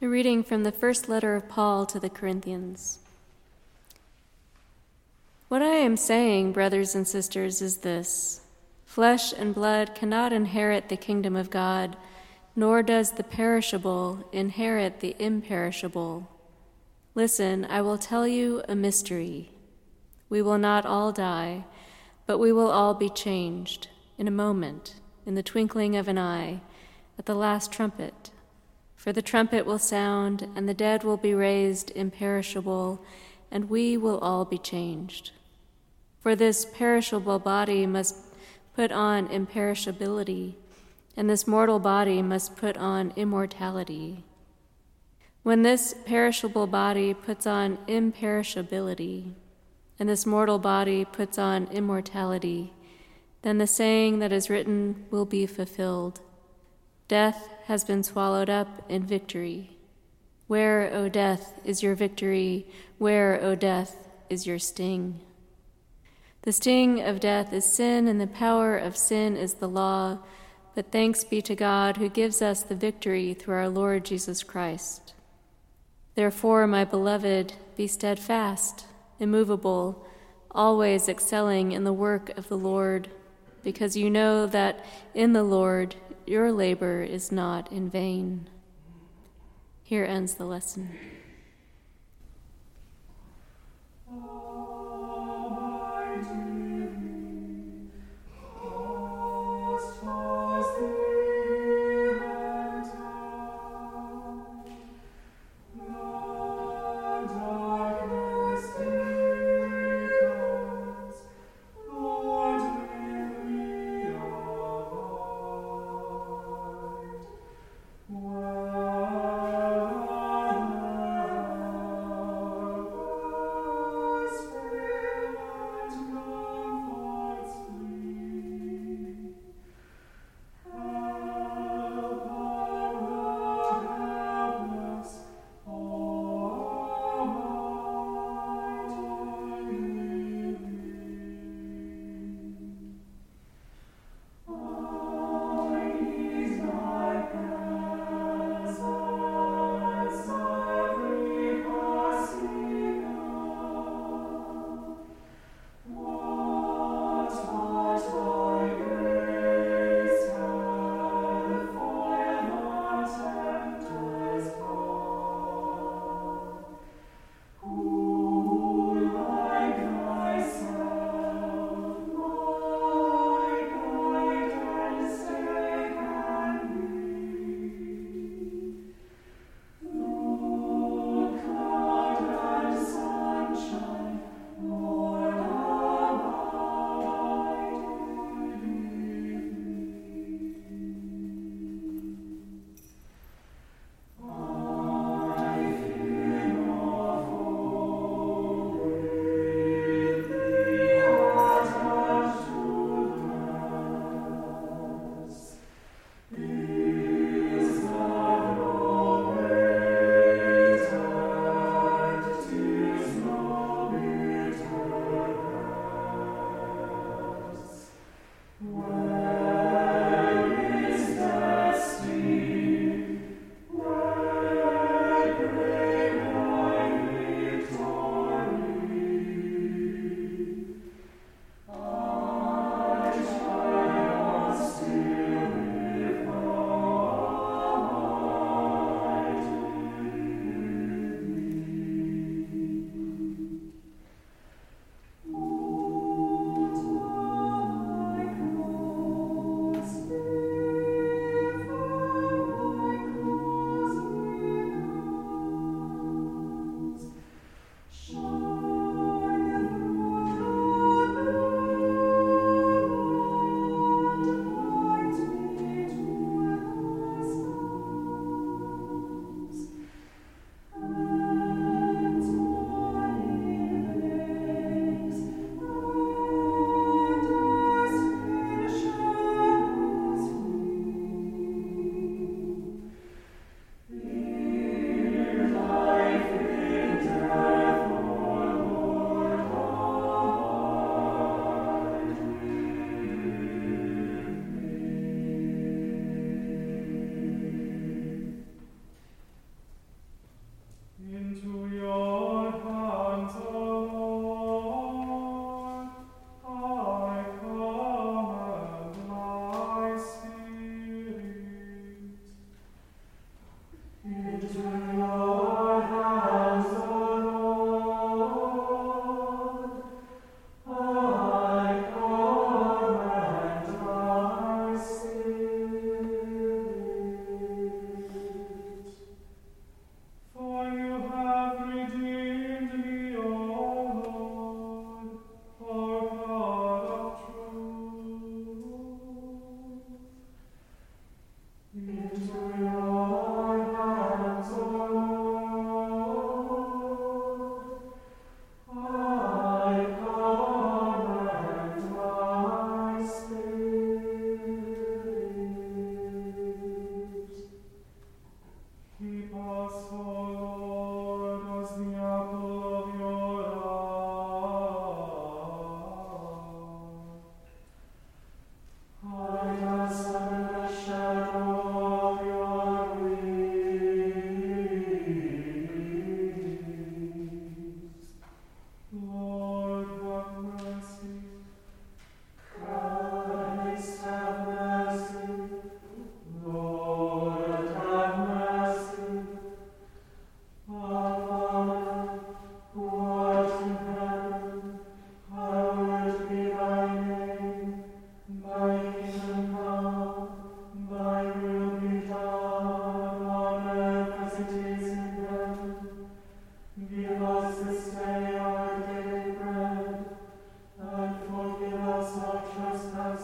A reading from the first letter of Paul to the Corinthians. What I am saying, brothers and sisters, is this flesh and blood cannot inherit the kingdom of God, nor does the perishable inherit the imperishable. Listen, I will tell you a mystery. We will not all die, but we will all be changed in a moment, in the twinkling of an eye, at the last trumpet. For the trumpet will sound, and the dead will be raised imperishable, and we will all be changed. For this perishable body must put on imperishability, and this mortal body must put on immortality. When this perishable body puts on imperishability, and this mortal body puts on immortality, then the saying that is written will be fulfilled Death has been swallowed up in victory. Where, O death, is your victory? Where, O death, is your sting? The sting of death is sin, and the power of sin is the law. But thanks be to God who gives us the victory through our Lord Jesus Christ. Therefore, my beloved, be steadfast, immovable, always excelling in the work of the Lord, because you know that in the Lord your labor is not in vain. Here ends the lesson.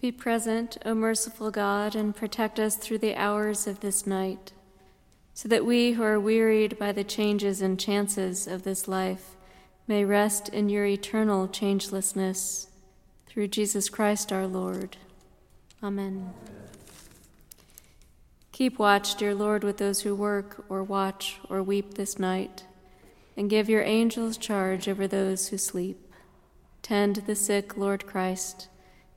Be present, O merciful God, and protect us through the hours of this night, so that we who are wearied by the changes and chances of this life may rest in your eternal changelessness. Through Jesus Christ our Lord. Amen. Keep watch, dear Lord, with those who work or watch or weep this night, and give your angels charge over those who sleep. Tend the sick, Lord Christ.